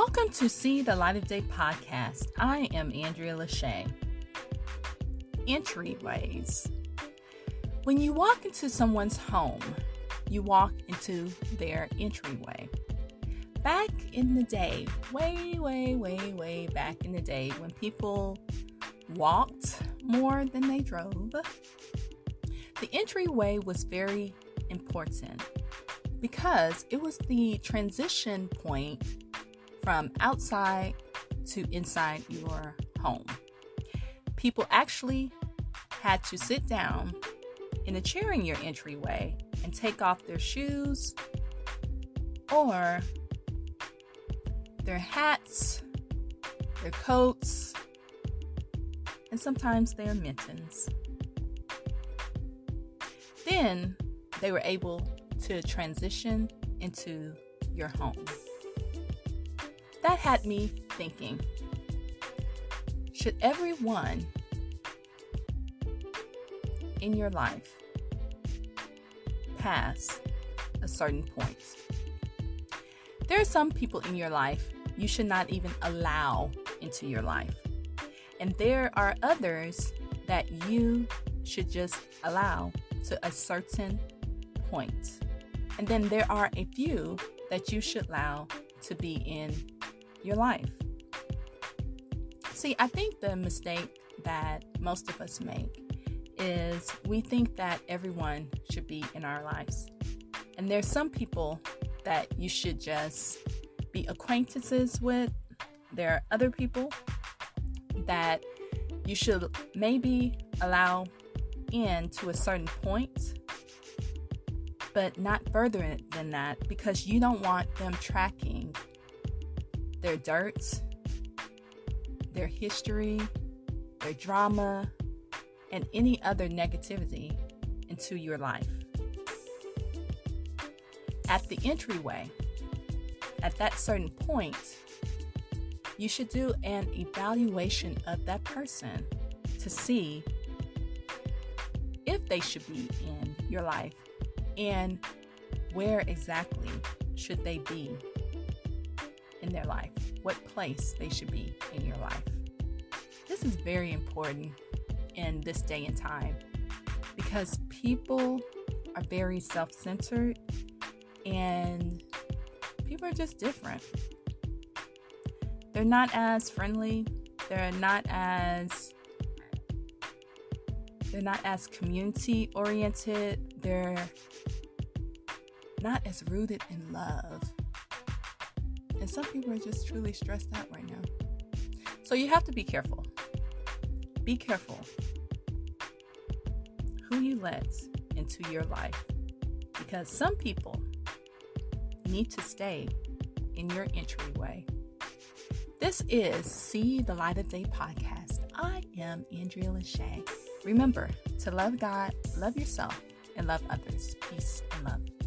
Welcome to See the Light of Day podcast. I am Andrea Lachey. Entryways. When you walk into someone's home, you walk into their entryway. Back in the day, way, way, way, way back in the day, when people walked more than they drove, the entryway was very important because it was the transition point from outside to inside your home. People actually had to sit down in a chair in your entryway and take off their shoes or their hats, their coats, and sometimes their mittens. Then they were able to transition into your home. That had me thinking should everyone in your life pass a certain point? There are some people in your life you should not even allow into your life. And there are others that you should just allow to a certain point. And then there are a few that you should allow to be in your life. See, I think the mistake that most of us make is we think that everyone should be in our lives. And there's some people that you should just be acquaintances with. There are other people that you should maybe allow in to a certain point, but not further than that because you don't want them tracking their dirt, their history, their drama, and any other negativity into your life. At the entryway, at that certain point, you should do an evaluation of that person to see if they should be in your life and where exactly should they be in their life, what place they should be in your life. This is very important in this day and time because people are very self centered and people are just different. They're not as friendly, they're not as they're not as community oriented, they're not as rooted in love. And some people are just truly stressed out right now. So you have to be careful. Be careful who you let into your life because some people need to stay in your entryway. This is See the Light of Day podcast. I am Andrea Lachey. Remember to love God, love yourself, and love others. Peace and love.